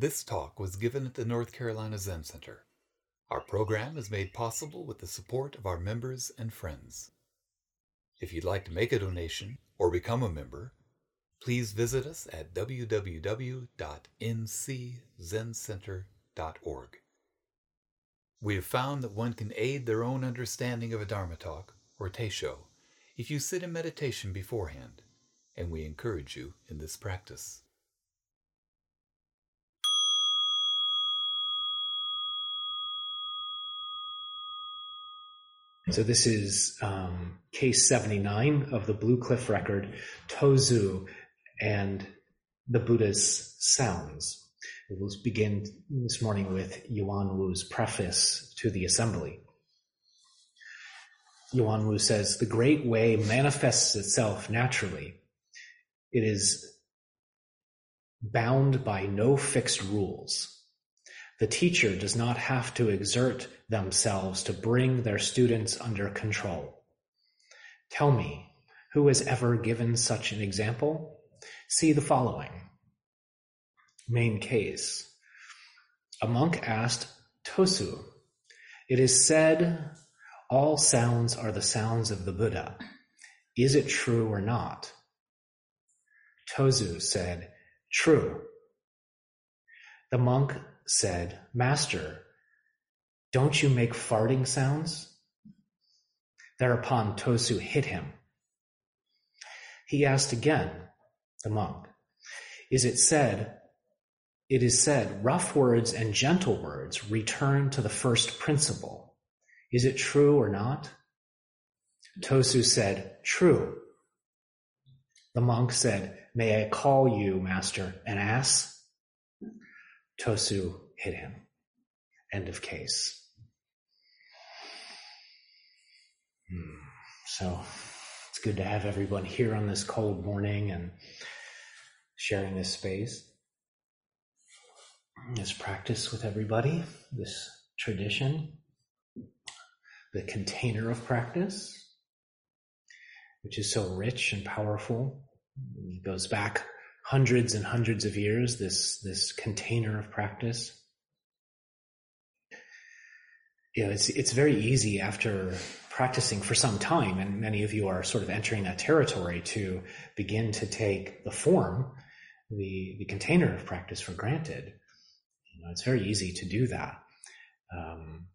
This talk was given at the North Carolina Zen Center. Our program is made possible with the support of our members and friends. If you'd like to make a donation or become a member, please visit us at www.nczencenter.org. We have found that one can aid their own understanding of a Dharma talk or Teisho if you sit in meditation beforehand, and we encourage you in this practice. So this is um, case 79 of the Blue Cliff record, Tozu and the Buddha's Sounds. We'll begin this morning with Yuan Wu's preface to the assembly. Yuan Wu says, the great way manifests itself naturally. It is bound by no fixed rules. The teacher does not have to exert themselves to bring their students under control. Tell me, who has ever given such an example? See the following. Main case. A monk asked Tosu, It is said all sounds are the sounds of the Buddha. Is it true or not? Tozu said, True. The monk said, Master, don't you make farting sounds? Thereupon Tosu hit him. He asked again, the monk, Is it said, it is said, rough words and gentle words return to the first principle. Is it true or not? Tosu said, True. The monk said, May I call you, master, an ass? Tosu hit him. End of case. Hmm. So it's good to have everyone here on this cold morning and sharing this space, this practice with everybody, this tradition, the container of practice, which is so rich and powerful. It goes back hundreds and hundreds of years, this, this container of practice. You know, it's, it's very easy after practicing for some time, and many of you are sort of entering that territory to begin to take the form, the, the container of practice for granted. You know, it's very easy to do that. Um,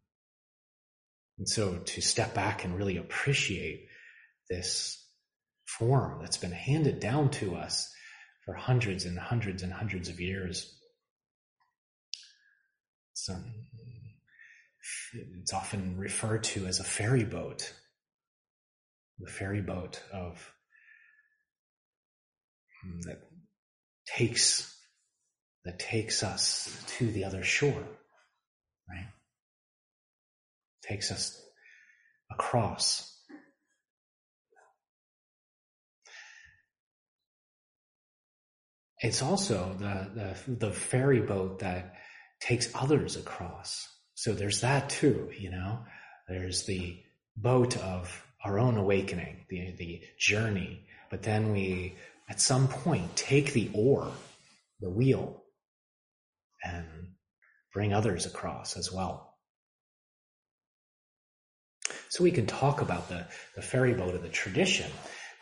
and so to step back and really appreciate this form that's been handed down to us for hundreds and hundreds and hundreds of years. Um, it's often referred to as a ferry boat, the ferry boat of hmm, that takes that takes us to the other shore, right? Takes us across It's also the, the, the ferry boat that takes others across. So there's that too, you know. There's the boat of our own awakening, the, the journey. But then we, at some point, take the oar, the wheel, and bring others across as well. So we can talk about the, the ferry boat of the tradition,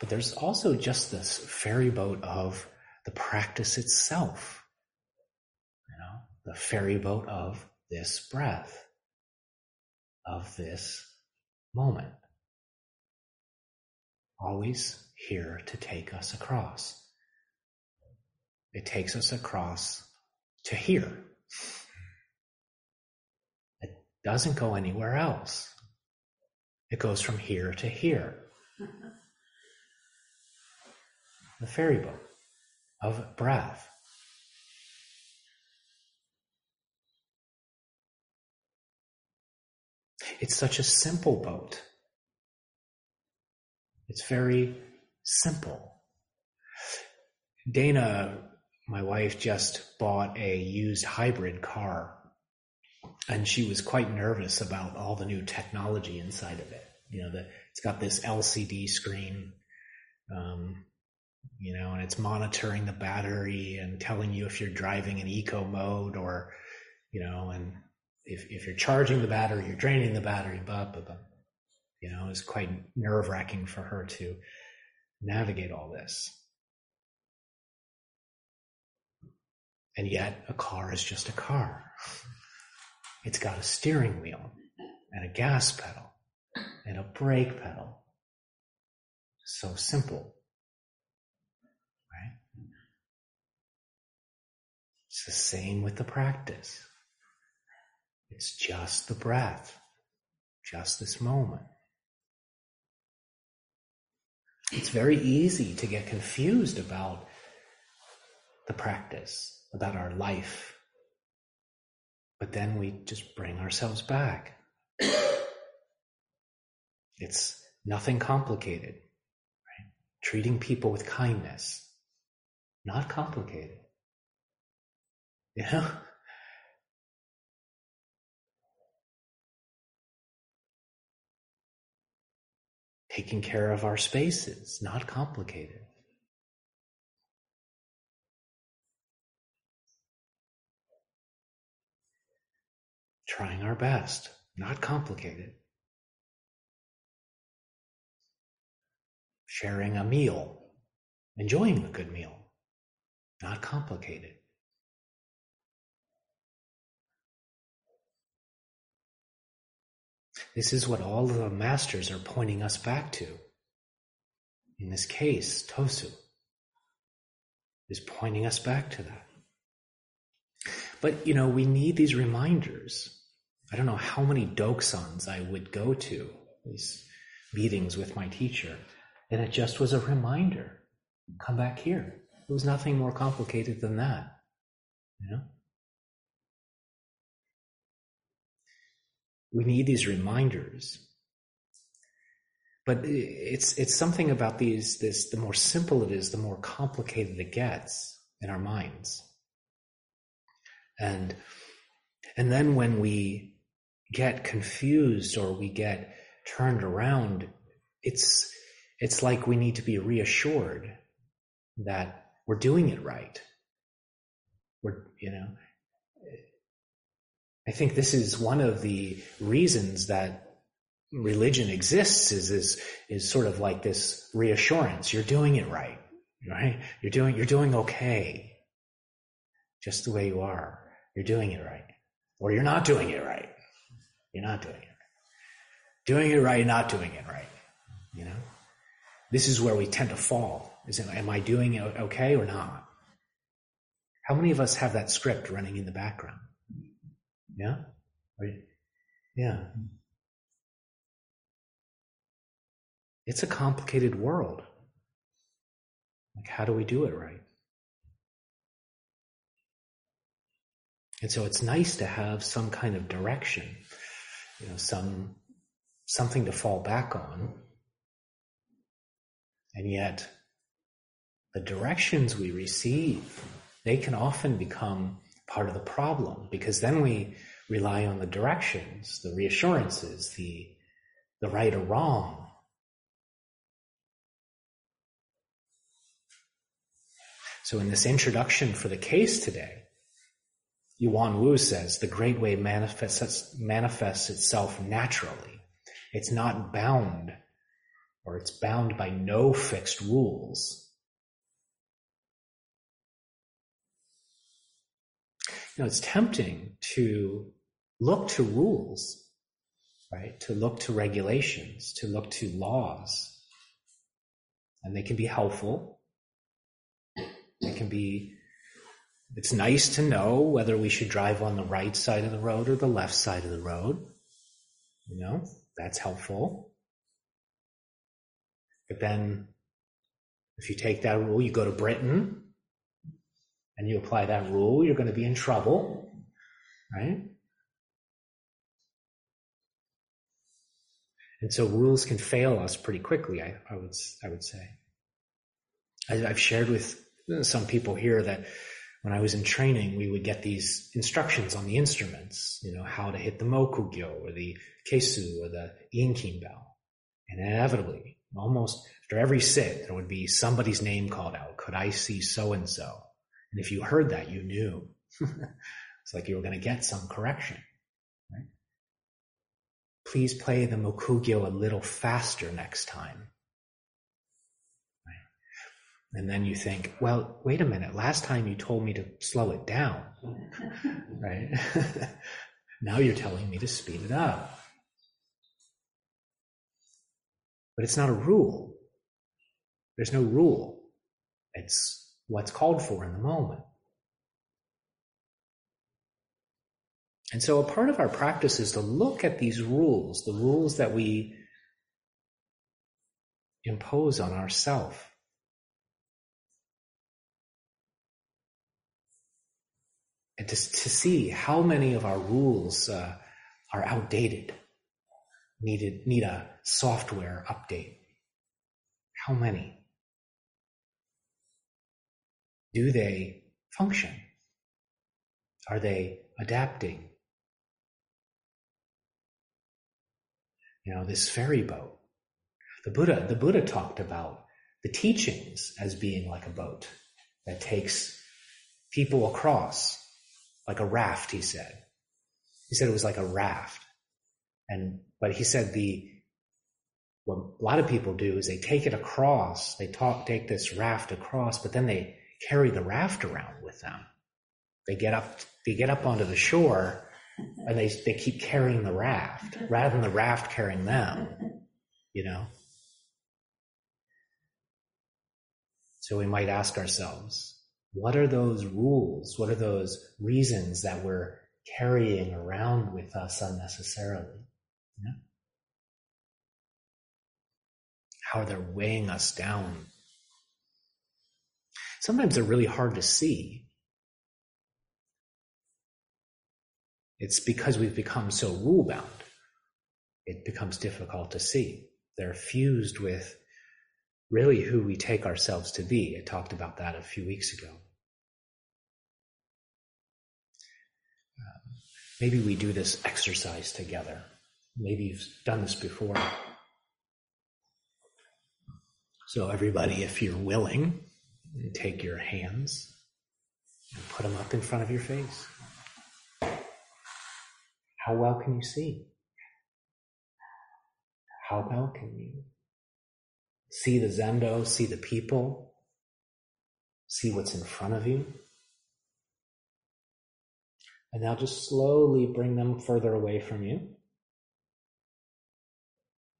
but there's also just this ferry boat of the practice itself. You know, the ferry boat of this breath, of this moment. Always here to take us across. It takes us across to here. It doesn't go anywhere else. It goes from here to here. The ferry boat of breath. It's such a simple boat. It's very simple. Dana, my wife, just bought a used hybrid car, and she was quite nervous about all the new technology inside of it. You know, the, it's got this LCD screen. Um, you know, and it's monitoring the battery and telling you if you're driving in eco mode or, you know, and if, if you're charging the battery, you're draining the battery, blah, blah, blah. You know, it's quite nerve wracking for her to navigate all this. And yet, a car is just a car. It's got a steering wheel and a gas pedal and a brake pedal. So simple. It's the same with the practice. It's just the breath, just this moment. It's very easy to get confused about the practice, about our life. But then we just bring ourselves back. It's nothing complicated. Right? Treating people with kindness, not complicated. You know? Taking care of our spaces, not complicated. Trying our best, not complicated. Sharing a meal, enjoying a good meal, not complicated. This is what all of the masters are pointing us back to. In this case, Tosu is pointing us back to that. But, you know, we need these reminders. I don't know how many dokusans I would go to, these meetings with my teacher, and it just was a reminder come back here. It was nothing more complicated than that. You know? We need these reminders. But it's it's something about these this the more simple it is, the more complicated it gets in our minds. And and then when we get confused or we get turned around, it's it's like we need to be reassured that we're doing it right. We're, you know, I think this is one of the reasons that religion exists is, is, is sort of like this reassurance. You're doing it right, right? You're doing, you're doing okay. Just the way you are. You're doing it right. Or you're not doing it right. You're not doing it right. Doing it right, not doing it right. You know? This is where we tend to fall. Is it, am I doing it okay or not? How many of us have that script running in the background? Yeah? Yeah. It's a complicated world. Like, how do we do it right? And so it's nice to have some kind of direction, you know, some something to fall back on. And yet the directions we receive, they can often become part of the problem because then we rely on the directions, the reassurances, the, the right or wrong. So, in this introduction for the case today, Yuan Wu says the great way manifests, manifests itself naturally. It's not bound, or it's bound by no fixed rules. you know, it's tempting to look to rules, right? To look to regulations, to look to laws. And they can be helpful. They can be, it's nice to know whether we should drive on the right side of the road or the left side of the road. You know, that's helpful. But then if you take that rule, you go to Britain, and you apply that rule, you're going to be in trouble, right? And so rules can fail us pretty quickly, I, I would, I would say. I, have shared with some people here that when I was in training, we would get these instructions on the instruments, you know, how to hit the mokugyo or the keisu or the inkin bell. And inevitably, Almost after every sit, there would be somebody's name called out. Could I see so and so? And if you heard that, you knew. it's like you were going to get some correction. Right? Please play the mokugyo a little faster next time. Right? And then you think, well, wait a minute. Last time you told me to slow it down. right? now you're telling me to speed it up. But it's not a rule. There's no rule. It's what's called for in the moment. And so a part of our practice is to look at these rules, the rules that we impose on ourselves. And to, to see how many of our rules uh, are outdated, needed, need a software update. How many? Do they function? Are they adapting? You know, this ferry boat. The Buddha, the Buddha talked about the teachings as being like a boat that takes people across, like a raft, he said. He said it was like a raft. And, but he said the, what a lot of people do is they take it across, they talk, take this raft across, but then they carry the raft around with them. They get up, they get up onto the shore and they, they keep carrying the raft rather than the raft carrying them, you know? So we might ask ourselves, what are those rules? What are those reasons that we're carrying around with us unnecessarily? Yeah? How are they're weighing us down. Sometimes they're really hard to see. It's because we've become so rule bound. It becomes difficult to see. They're fused with really who we take ourselves to be. I talked about that a few weeks ago. Um, maybe we do this exercise together. Maybe you've done this before. So, everybody, if you're willing, take your hands and put them up in front of your face. How well can you see? How well can you see the zendo, see the people, see what's in front of you? And now just slowly bring them further away from you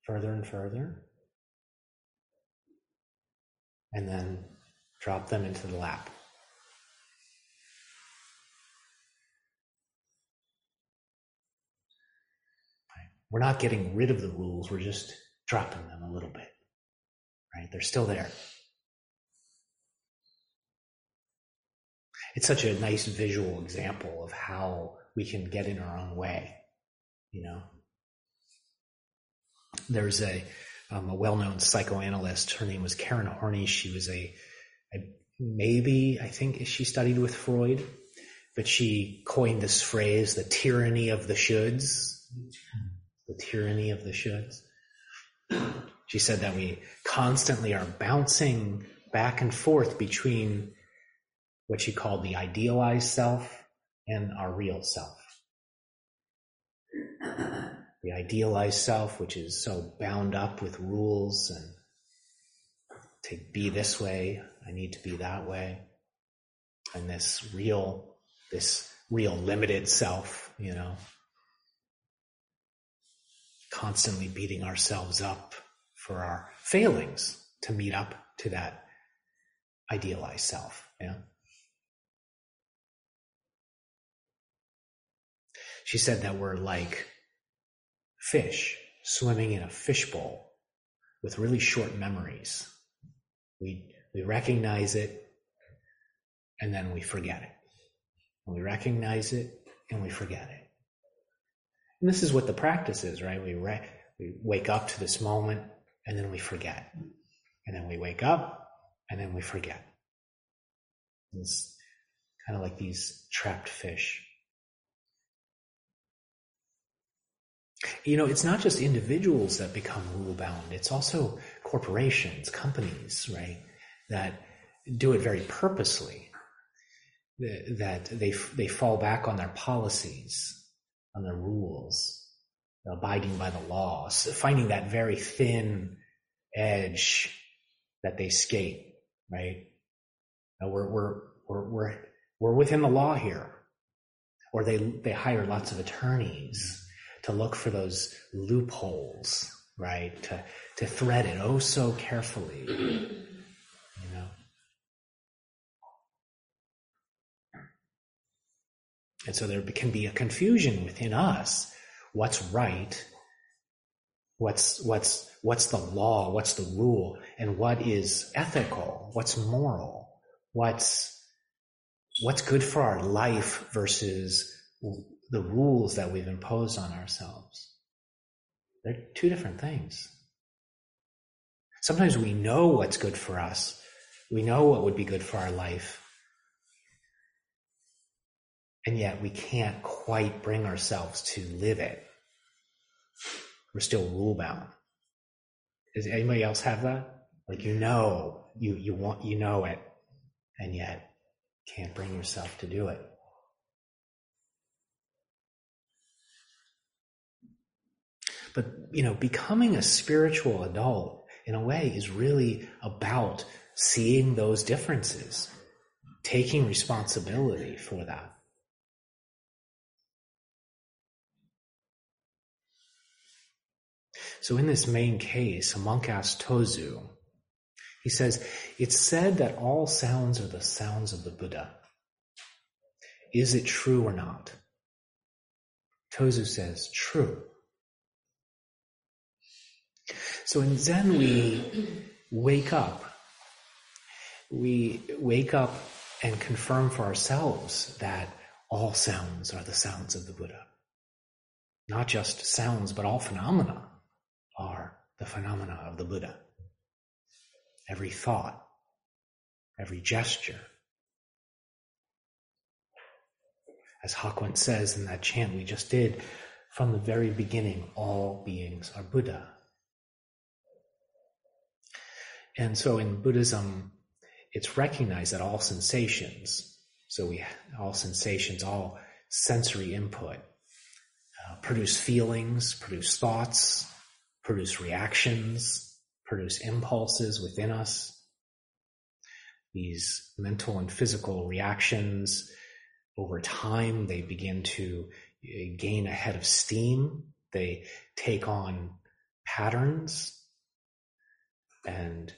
further and further, and then drop them into the lap. We're not getting rid of the rules, we're just dropping them a little bit. Right? They're still there. It's such a nice visual example of how we can get in our own way, you know? There's a, um, a well-known psychoanalyst. Her name was Karen Horney. She was a, a maybe I think she studied with Freud, but she coined this phrase, "the tyranny of the shoulds." The tyranny of the shoulds. She said that we constantly are bouncing back and forth between what she called the idealized self and our real self the idealized self, which is so bound up with rules and to be this way, I need to be that way. And this real, this real limited self, you know, constantly beating ourselves up for our failings to meet up to that idealized self. Yeah. She said that we're like fish swimming in a fishbowl with really short memories. We, we recognize it and then we forget it. We recognize it and we forget it. And this is what the practice is, right? We, re- we wake up to this moment and then we forget. And then we wake up and then we forget. It's kind of like these trapped fish. You know, it's not just individuals that become rule bound, it's also corporations, companies, right, that do it very purposely, that they, they fall back on their policies, on their rules, abiding by the laws, finding that very thin edge that they skate, right? We're, we're, we're, we're, we're within the law here. Or they, they hire lots of attorneys to look for those loopholes, right? To, to thread it oh so carefully, you know? And so there can be a confusion within us. What's right? What's, what's, what's the law? What's the rule? And what is ethical? What's moral? What's, what's good for our life versus the rules that we've imposed on ourselves. They're two different things. Sometimes we know what's good for us. We know what would be good for our life. And yet we can't quite bring ourselves to live it. We're still rule bound. Does anybody else have that? Like you know, you, you want, you know it, and yet can't bring yourself to do it. But, you know, becoming a spiritual adult in a way is really about seeing those differences, taking responsibility for that. So in this main case, a monk asked Tozu, he says, It's said that all sounds are the sounds of the Buddha. Is it true or not? Tozu says, True. So in Zen, we wake up. We wake up and confirm for ourselves that all sounds are the sounds of the Buddha. Not just sounds, but all phenomena the phenomena of the Buddha. Every thought, every gesture. As Hakuin says in that chant we just did, from the very beginning, all beings are Buddha. And so in Buddhism, it's recognized that all sensations, so we all sensations, all sensory input, uh, produce feelings, produce thoughts, produce reactions, produce impulses within us. These mental and physical reactions, over time, they begin to uh, gain a head of steam. They take on patterns and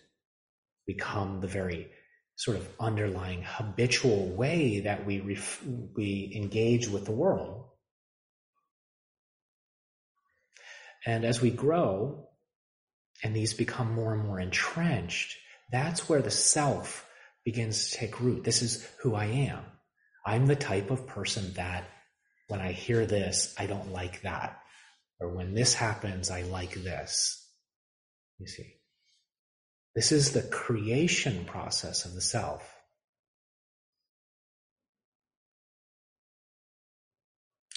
become the very sort of underlying habitual way that we ref- we engage with the world. And as we grow and these become more and more entrenched, that's where the self begins to take root. This is who I am. I'm the type of person that when I hear this, I don't like that. Or when this happens, I like this. You see. This is the creation process of the self.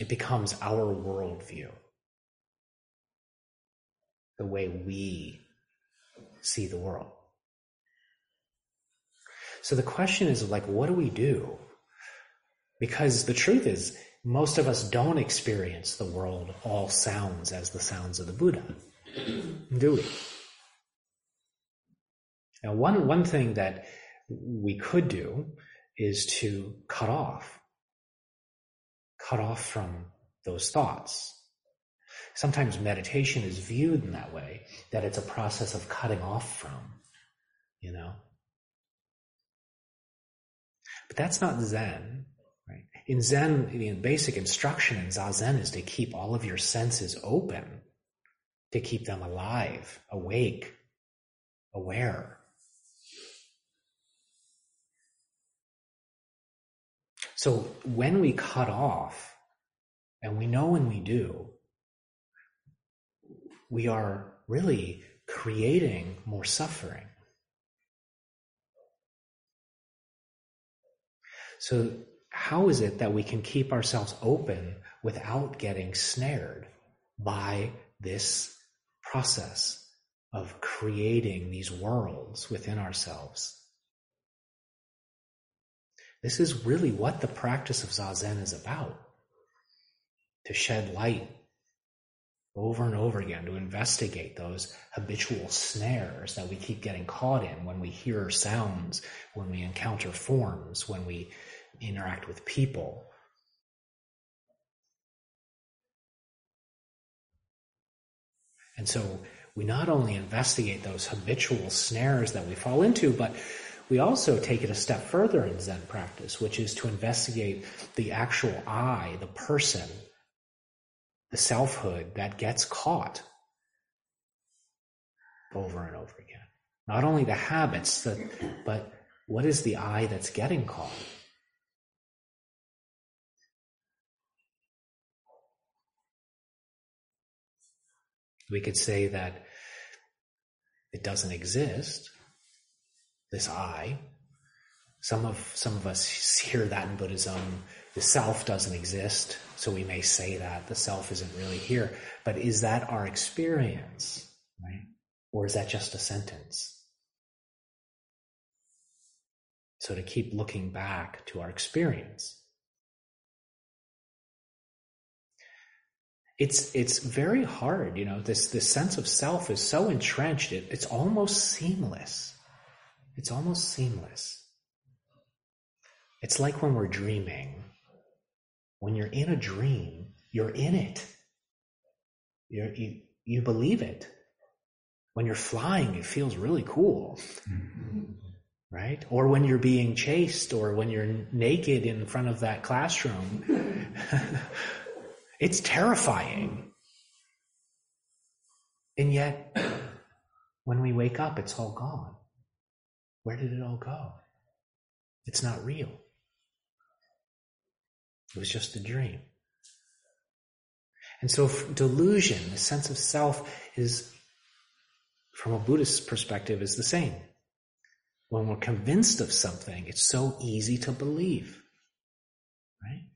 It becomes our worldview, the way we see the world. So the question is like, what do we do? Because the truth is, most of us don't experience the world all sounds as the sounds of the Buddha, do we? Now, one, one thing that we could do is to cut off, cut off from those thoughts. Sometimes meditation is viewed in that way, that it's a process of cutting off from, you know. But that's not Zen, right? In Zen, the basic instruction in Zazen is to keep all of your senses open, to keep them alive, awake, aware. So when we cut off, and we know when we do, we are really creating more suffering. So, how is it that we can keep ourselves open without getting snared, by this process of creating these worlds within ourselves. This is really what the practice of Zazen is about. To shed light over and over again, to investigate those habitual snares that we keep getting caught in when we hear sounds, when we encounter forms, when we interact with people. And so we not only investigate those habitual snares that we fall into, but we also take it a step further in Zen practice, which is to investigate the actual I, the person, the selfhood that gets caught over and over again. Not only the habits, that, but what is the I that's getting caught? We could say that it doesn't exist, this I. Some of some of us hear that in Buddhism. The self doesn't exist, so we may say that the self isn't really here. But is that our experience, right? Or is that just a sentence? So to keep looking back to our experience. it's it's very hard you know this this sense of self is so entrenched it, it's almost seamless it's almost seamless it's like when we're dreaming when you're in a dream you're in it you're, you you believe it when you're flying it feels really cool right or when you're being chased or when you're naked in front of that classroom It's terrifying. And yet, when we wake up, it's all gone. Where did it all go? It's not real. It was just a dream. And so, delusion, the sense of self, is, from a Buddhist perspective, is the same. When we're convinced of something, it's so easy to believe. Right?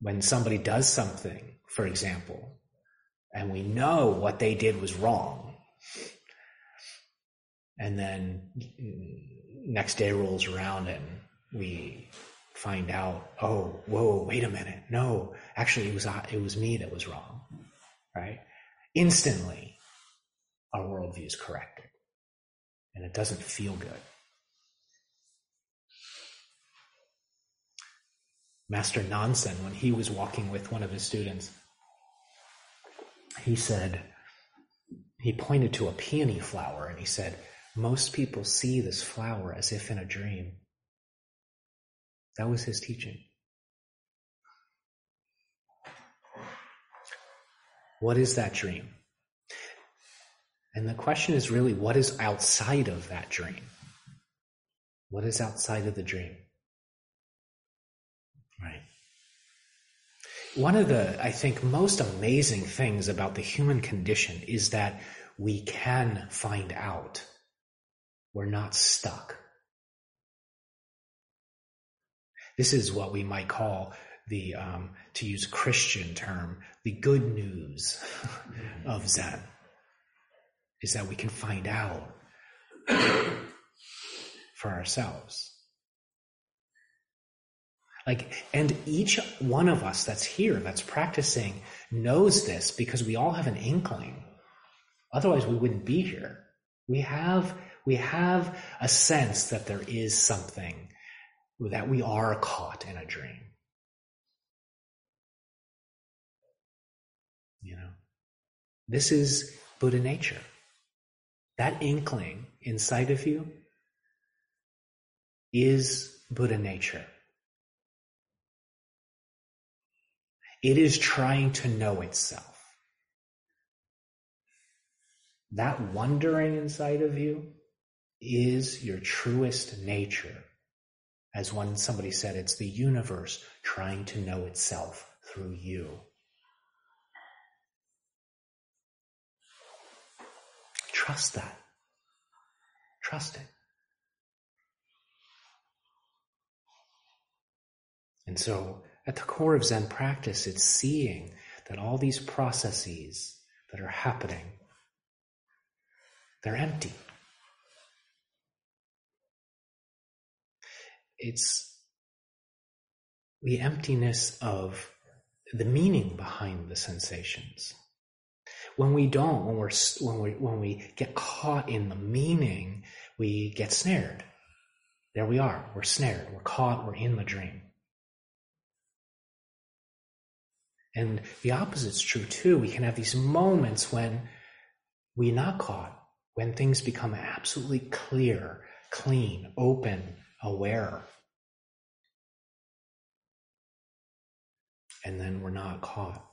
when somebody does something, for example, and we know what they did was wrong, and then mm, next day rolls around and we find out, oh, whoa, wait a minute, no, actually it was it was me that was wrong, right? Instantly, our worldview is corrected, and it doesn't feel good. Master Nansen, when he was walking with one of his students, he said, he pointed to a peony flower and he said, Most people see this flower as if in a dream. That was his teaching. What is that dream? And the question is really what is outside of that dream? What is outside of the dream? Right. One of the, I think, most amazing things about the human condition is that we can find out. We're not stuck. This is what we might call the, um, to use Christian term, the good news of Zen, is that we can find out for ourselves. Like, and each one of us that's here, that's practicing, knows this because we all have an inkling. Otherwise, we wouldn't be here. We have, we have a sense that there is something that we are caught in a dream. You know, this is Buddha nature. That inkling inside of you is Buddha nature. It is trying to know itself. That wondering inside of you is your truest nature. As one somebody said, it's the universe trying to know itself through you. Trust that. Trust it. And so at the core of Zen practice, it's seeing that all these processes that are happening, they're empty. It's the emptiness of the meaning behind the sensations. When we don't, when we're when we when we get caught in the meaning, we get snared. There we are. We're snared. We're caught. We're in the dream. And the opposite's true too. We can have these moments when we're not caught, when things become absolutely clear, clean, open, aware. And then we're not caught.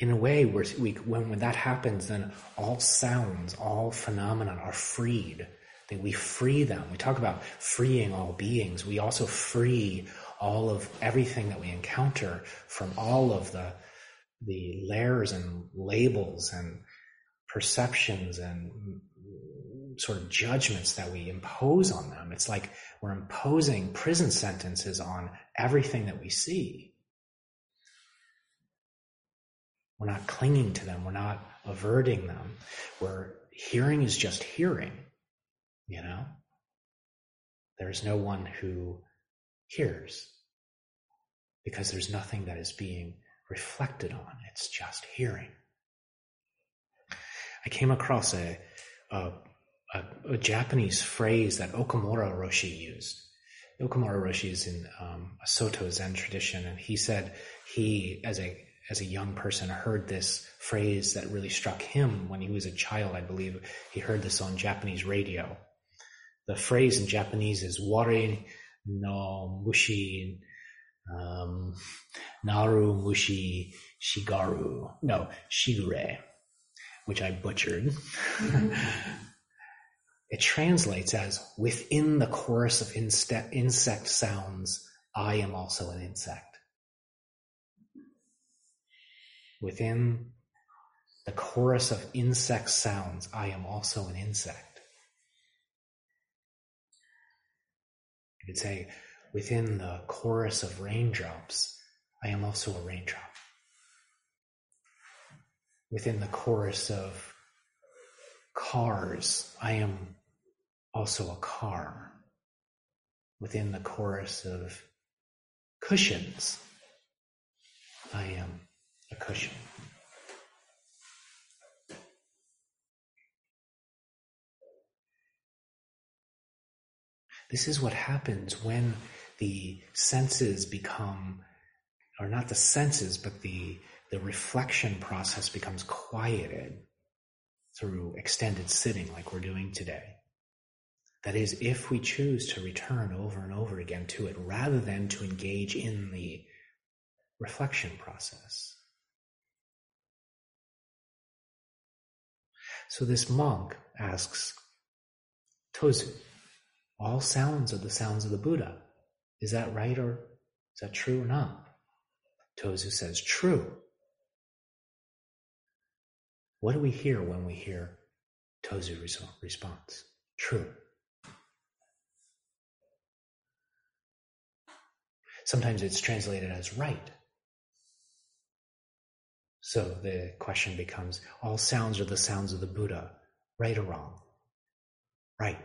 in a way, we when, when that happens, then all sounds, all phenomena are freed. That we free them. We talk about freeing all beings. We also free all of everything that we encounter from all of the the layers and labels and perceptions and sort of judgments that we impose on them. It's like we're imposing prison sentences on everything that we see. We're not clinging to them. We're not averting them. We're hearing is just hearing, you know? There's no one who hears because there's nothing that is being reflected on. It's just hearing. I came across a, a, a, a Japanese phrase that Okumura Roshi used. Okumura Roshi is in um, a Soto Zen tradition, and he said he, as a as a young person heard this phrase that really struck him when he was a child. I believe he heard this on Japanese radio. The phrase in Japanese is "ware no mushi um, naru mushi shigaru." No, shigure, which I butchered. it translates as "within the chorus of insect sounds, I am also an insect." Within the chorus of insect sounds, I am also an insect. You could say, within the chorus of raindrops, I am also a raindrop. Within the chorus of cars, I am also a car. Within the chorus of cushions, I am a cushion. This is what happens when the senses become, or not the senses, but the, the reflection process becomes quieted through extended sitting like we're doing today. That is, if we choose to return over and over again to it rather than to engage in the reflection process. So this monk asks Tozu, all sounds are the sounds of the Buddha. Is that right or is that true or not? Tozu says, true. What do we hear when we hear Tozu response? True. Sometimes it's translated as right. So the question becomes all sounds are the sounds of the Buddha, right or wrong? Right.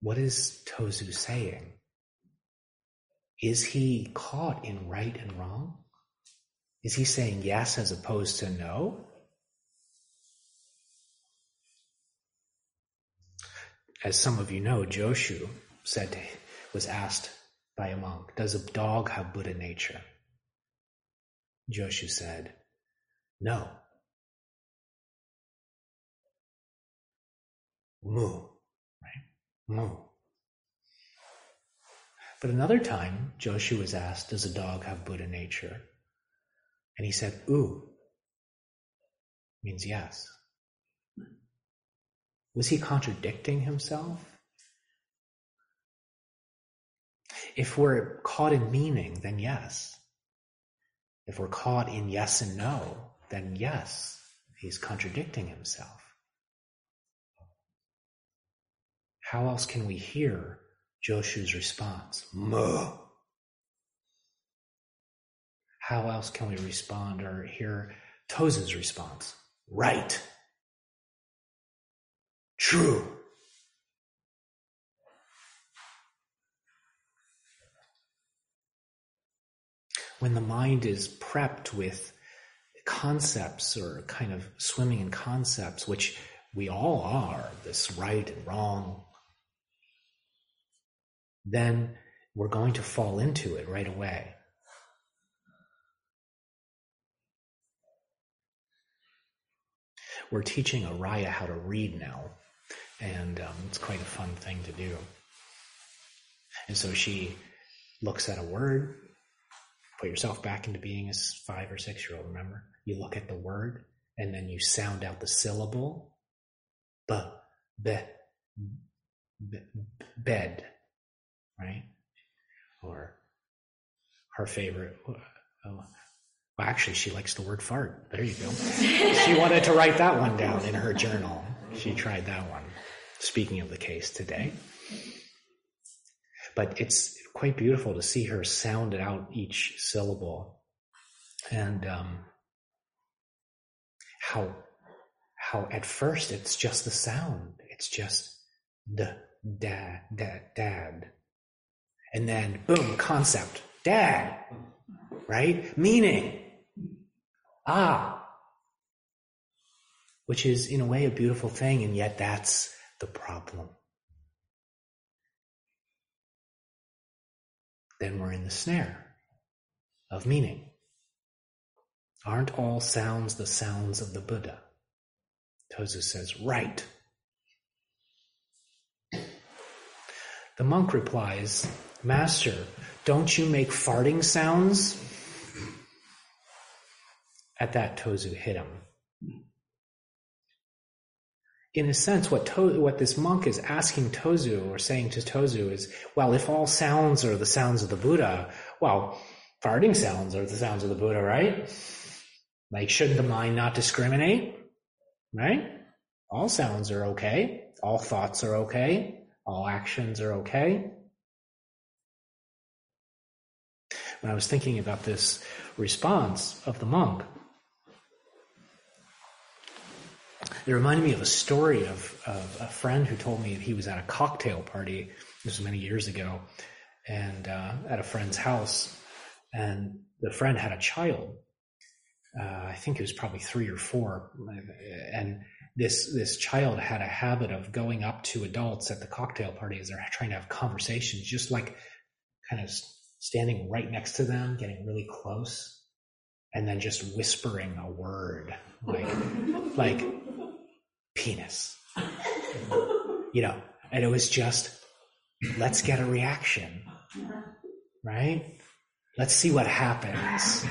What is Tozu saying? Is he caught in right and wrong? Is he saying yes as opposed to no? As some of you know, Joshu said was asked by a monk, Does a dog have Buddha nature? Joshu said, No. Moo, right? Moo. But another time, Joshu was asked, Does a dog have Buddha nature? And he said, Ooh, means yes. Was he contradicting himself? If we're caught in meaning, then yes. If we're caught in yes and no, then yes, he's contradicting himself. how else can we hear Joshu's response? Muh. How else can we respond or hear Tozu's response? Right. True. When the mind is prepped with concepts or kind of swimming in concepts, which we all are, this right and wrong, then we're going to fall into it right away. We're teaching Araya how to read now, and um, it's quite a fun thing to do. And so she looks at a word, put yourself back into being a five or six year old, remember? You look at the word, and then you sound out the syllable. B, be, be, bed, right? Or her favorite. Oh, well, actually, she likes the word fart. There you go. she wanted to write that one down in her journal. She tried that one. Speaking of the case today. But it's quite beautiful to see her sound out each syllable and um, how how at first it's just the sound it's just the dad dad dad and then boom, concept, dad, right? Meaning, ah, which is in a way a beautiful thing, and yet that's the problem. Then we're in the snare of meaning. Aren't all sounds the sounds of the Buddha? Tozu says, right. The monk replies, Master, don't you make farting sounds? At that, Tozu hit him. In a sense, what, to, what this monk is asking Tozu or saying to Tozu is, well, if all sounds are the sounds of the Buddha, well, farting sounds are the sounds of the Buddha, right? Like, shouldn't the mind not discriminate? Right? All sounds are okay. All thoughts are okay. All actions are okay. When I was thinking about this response of the monk, it reminded me of a story of, of a friend who told me he was at a cocktail party. This was many years ago, and uh, at a friend's house, and the friend had a child. Uh, I think it was probably three or four, and this this child had a habit of going up to adults at the cocktail party as they're trying to have conversations, just like kind of standing right next to them, getting really close, and then just whispering a word like, like penis. You know, and it was just, let's get a reaction, right? Let's see what happens.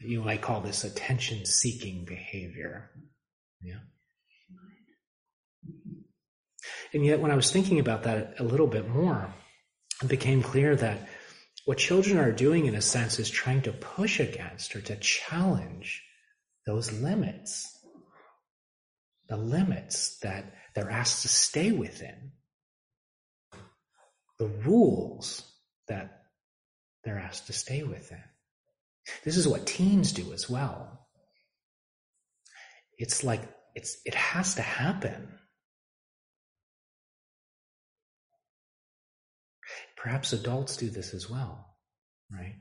You might call this attention seeking behavior. Yeah. And yet, when I was thinking about that a little bit more, it became clear that what children are doing, in a sense, is trying to push against or to challenge those limits. The limits that they're asked to stay within. The rules that they're asked to stay within. This is what teens do as well. It's like it's it has to happen. Perhaps adults do this as well, right?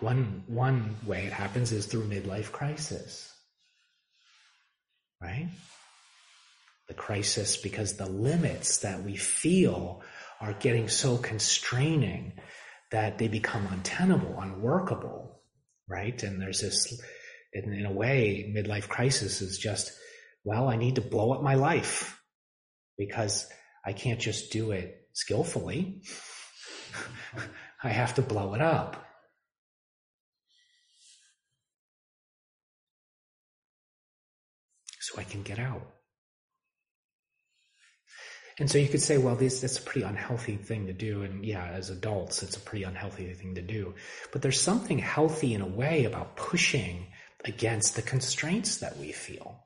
One, one way it happens is through midlife crisis, right? The crisis because the limits that we feel are getting so constraining that they become untenable, unworkable, right? And there's this, in, in a way, midlife crisis is just, well, I need to blow up my life because I can't just do it skillfully. I have to blow it up. So I can get out. And so you could say, well, this that's a pretty unhealthy thing to do. And yeah, as adults, it's a pretty unhealthy thing to do. But there's something healthy in a way about pushing against the constraints that we feel.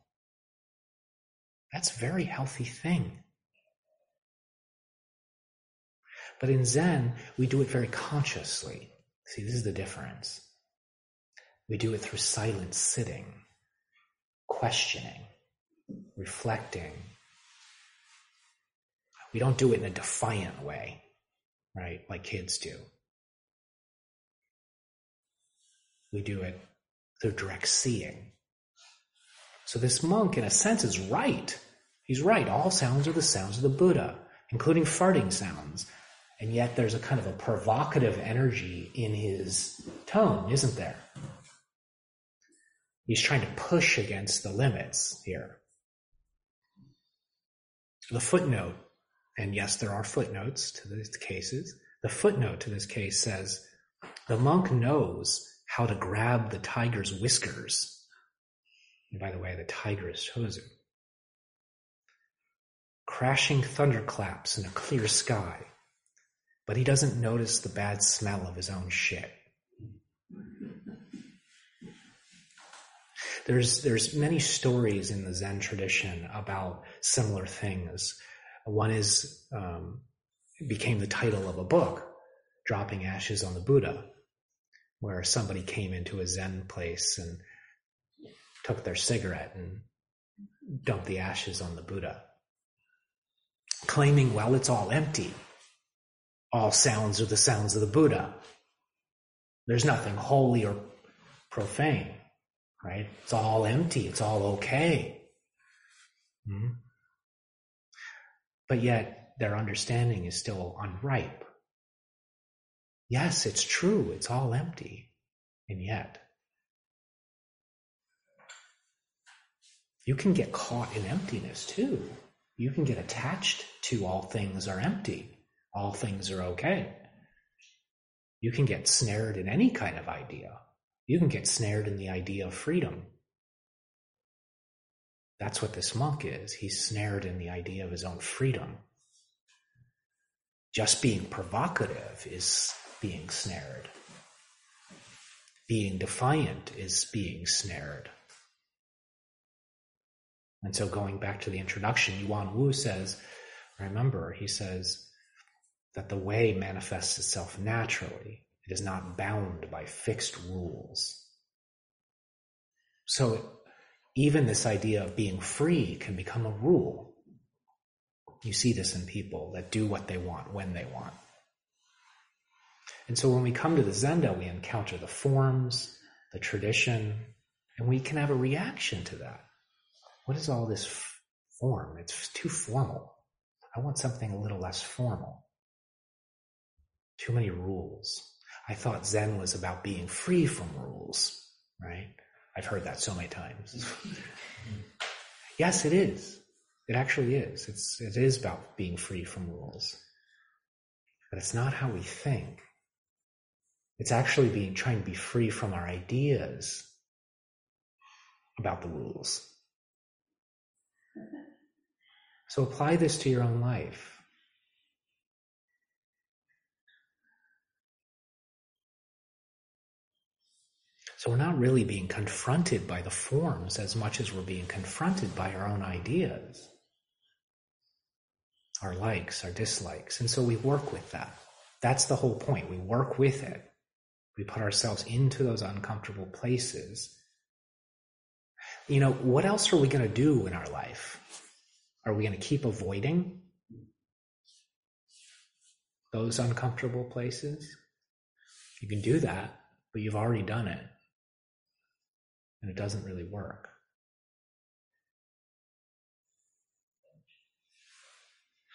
That's a very healthy thing. But in Zen, we do it very consciously. See, this is the difference. We do it through silent sitting, questioning, reflecting. We don't do it in a defiant way, right? Like kids do. We do it through direct seeing. So this monk, in a sense, is right. He's right. All sounds are the sounds of the Buddha, including farting sounds. And yet there's a kind of a provocative energy in his tone, isn't there? He's trying to push against the limits here. The footnote, and yes, there are footnotes to these cases. The footnote to this case says the monk knows how to grab the tiger's whiskers. And by the way, the tiger is Tozu. Crashing thunderclaps in a clear sky, but he doesn't notice the bad smell of his own shit. There's there's many stories in the Zen tradition about similar things. One is um, became the title of a book, "Dropping Ashes on the Buddha," where somebody came into a Zen place and took their cigarette and dumped the ashes on the Buddha, claiming, "Well, it's all empty. All sounds are the sounds of the Buddha. There's nothing holy or profane." right? It's all empty. It's all okay. Mm-hmm. But yet their understanding is still unripe. Yes, it's true. It's all empty. And yet, you can get caught in emptiness too. You can get attached to all things are empty. All things are okay. You can get snared in any kind of idea. You can get snared in the idea of freedom. That's what this monk is. He's snared in the idea of his own freedom. Just being provocative is being snared. Being defiant is being snared. And so, going back to the introduction, Yuan Wu says, remember, he says that the way manifests itself naturally. It is not bound by fixed rules. So even this idea of being free can become a rule. You see this in people that do what they want when they want. And so when we come to the Zendo, we encounter the forms, the tradition, and we can have a reaction to that. What is all this form? It's too formal. I want something a little less formal. Too many rules. I thought Zen was about being free from rules, right? I've heard that so many times. yes, it is. It actually is. It's, it is about being free from rules. But it's not how we think. It's actually being trying to be free from our ideas about the rules. So apply this to your own life. So we're not really being confronted by the forms as much as we're being confronted by our own ideas, our likes, our dislikes. And so we work with that. That's the whole point. We work with it. We put ourselves into those uncomfortable places. You know, what else are we going to do in our life? Are we going to keep avoiding those uncomfortable places? You can do that, but you've already done it and it doesn't really work.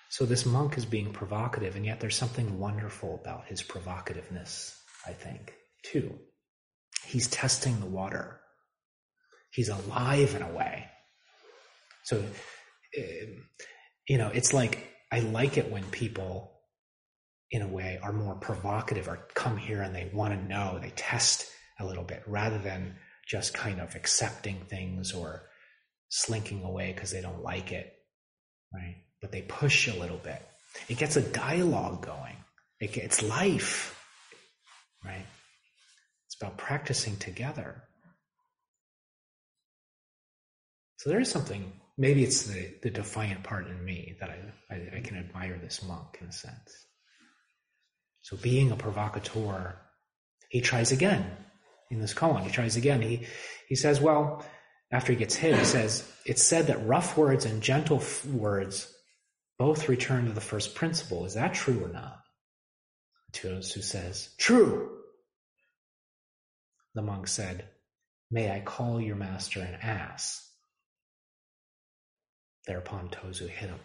So this monk is being provocative, and yet there's something wonderful about his provocativeness, I think, too. He's testing the water. He's alive in a way. So, um, you know, it's like I like it when people, in a way, are more provocative or come here and they want to know, they test a little bit rather than just kind of accepting things or slinking away because they don't like it, right? But they push a little bit. It gets a dialogue going. It gets life, right? It's about practicing together. So there is something maybe it's the, the defiant part in me that I, I, I can admire this monk in a sense. So being a provocateur, he tries again in this koan. He tries again. He, he says, well, after he gets hit, he says, it's said that rough words and gentle f- words both return to the first principle. Is that true or not? Tosu says, true. The monk said, may I call your master an ass? Thereupon Tozu hit him.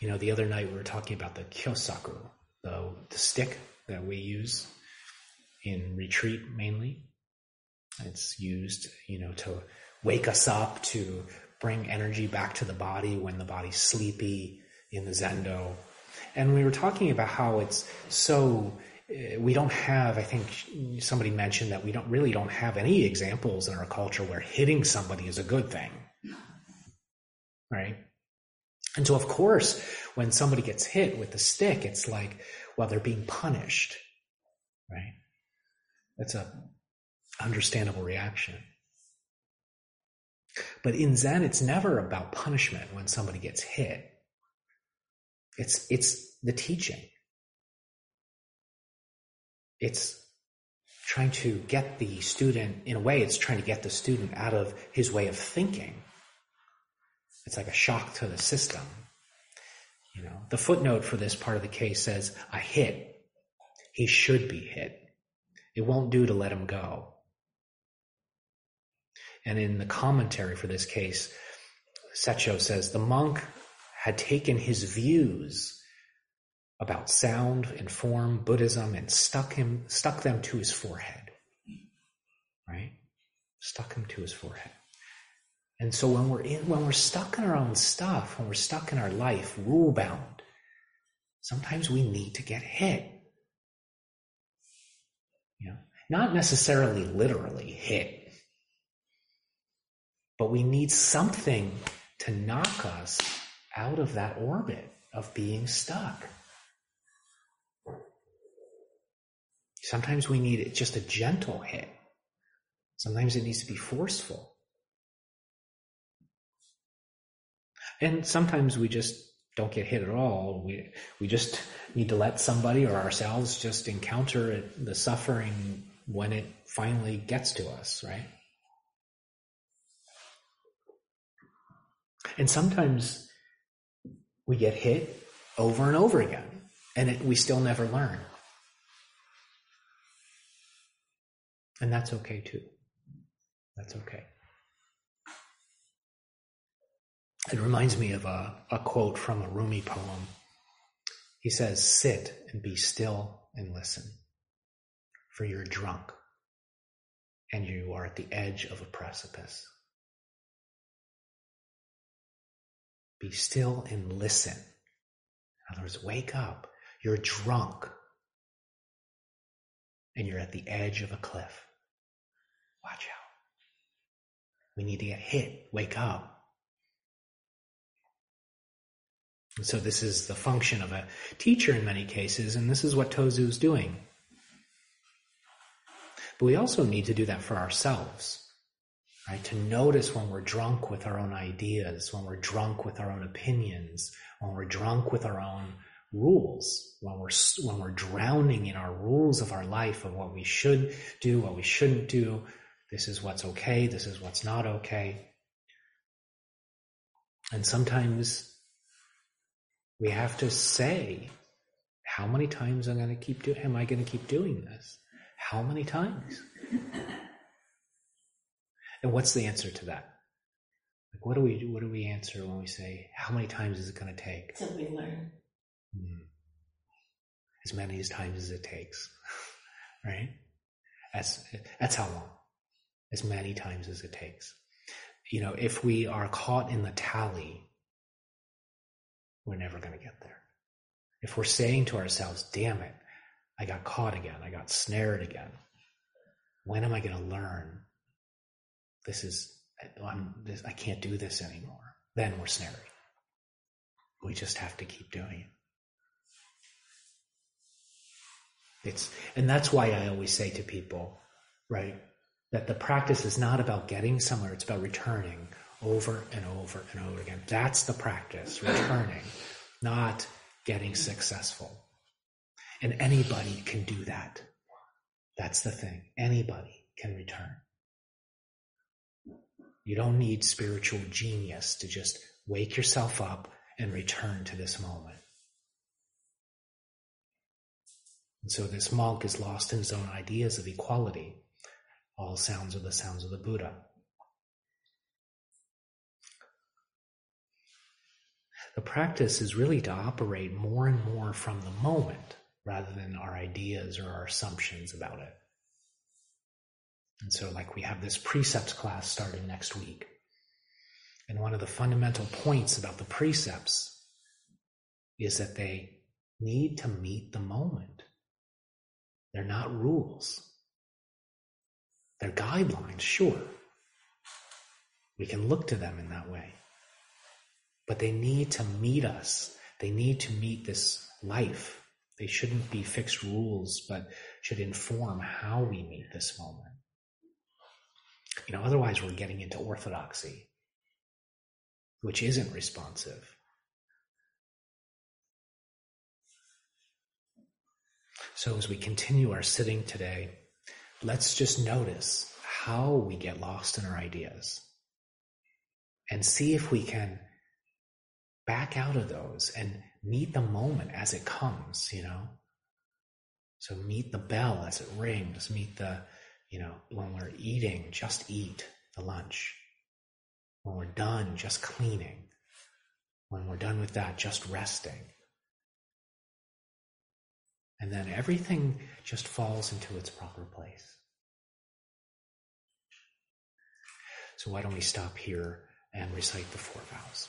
You know, the other night we were talking about the kyosaku, the, the stick that we use in retreat mainly. It's used, you know, to wake us up, to bring energy back to the body when the body's sleepy in the zendo. And we were talking about how it's so eh, we don't have i think somebody mentioned that we don't really don't have any examples in our culture where hitting somebody is a good thing right and so, of course, when somebody gets hit with the stick, it's like, well, they're being punished, right? That's a understandable reaction. But in Zen, it's never about punishment when somebody gets hit. It's, it's the teaching. It's trying to get the student, in a way, it's trying to get the student out of his way of thinking it's like a shock to the system. You know, the footnote for this part of the case says, a hit. He should be hit. It won't do to let him go." And in the commentary for this case, Setcho says the monk had taken his views about sound and form, Buddhism, and stuck him stuck them to his forehead. Right? Stuck him to his forehead. And so when we're in, when we're stuck in our own stuff, when we're stuck in our life, rule bound, sometimes we need to get hit. You know, not necessarily literally hit, but we need something to knock us out of that orbit of being stuck. Sometimes we need just a gentle hit. Sometimes it needs to be forceful. And sometimes we just don't get hit at all. We we just need to let somebody or ourselves just encounter it, the suffering when it finally gets to us, right? And sometimes we get hit over and over again, and it, we still never learn. And that's okay too. That's okay. It reminds me of a, a quote from a Rumi poem. He says, Sit and be still and listen, for you're drunk and you are at the edge of a precipice. Be still and listen. In other words, wake up. You're drunk and you're at the edge of a cliff. Watch out. We need to get hit. Wake up. So this is the function of a teacher in many cases, and this is what Tozu is doing. But we also need to do that for ourselves, right? To notice when we're drunk with our own ideas, when we're drunk with our own opinions, when we're drunk with our own rules, when we're when we're drowning in our rules of our life of what we should do, what we shouldn't do. This is what's okay. This is what's not okay. And sometimes we have to say, how many times am I going to keep doing? Am I going to keep doing this? How many times? and what's the answer to that? Like, what do we do? What do we answer when we say, how many times is it going to take? Till we learn. Hmm. As many as times as it takes, right? That's that's how long. As many times as it takes. You know, if we are caught in the tally we're never going to get there. If we're saying to ourselves, damn it, I got caught again, I got snared again, when am I going to learn this is, this, I can't do this anymore? Then we're snared. We just have to keep doing it. It's, and that's why I always say to people, right? That the practice is not about getting somewhere, it's about returning over and over and over again. That's the practice, returning, not getting successful. And anybody can do that. That's the thing. Anybody can return. You don't need spiritual genius to just wake yourself up and return to this moment. And so this monk is lost in his own ideas of equality. All sounds are the sounds of the Buddha. The practice is really to operate more and more from the moment rather than our ideas or our assumptions about it. And so, like, we have this precepts class starting next week. And one of the fundamental points about the precepts is that they need to meet the moment. They're not rules. They're guidelines, sure. We can look to them in that way. But they need to meet us. They need to meet this life. They shouldn't be fixed rules, but should inform how we meet this moment. You know, otherwise we're getting into orthodoxy, which isn't responsive. So as we continue our sitting today, let's just notice how we get lost in our ideas and see if we can back out of those and meet the moment as it comes, you know? So meet the bell as it rings, meet the you know, when we're eating, just eat the lunch. When we're done, just cleaning. When we're done with that, just resting. And then everything just falls into its proper place. So why don't we stop here and recite the four vows?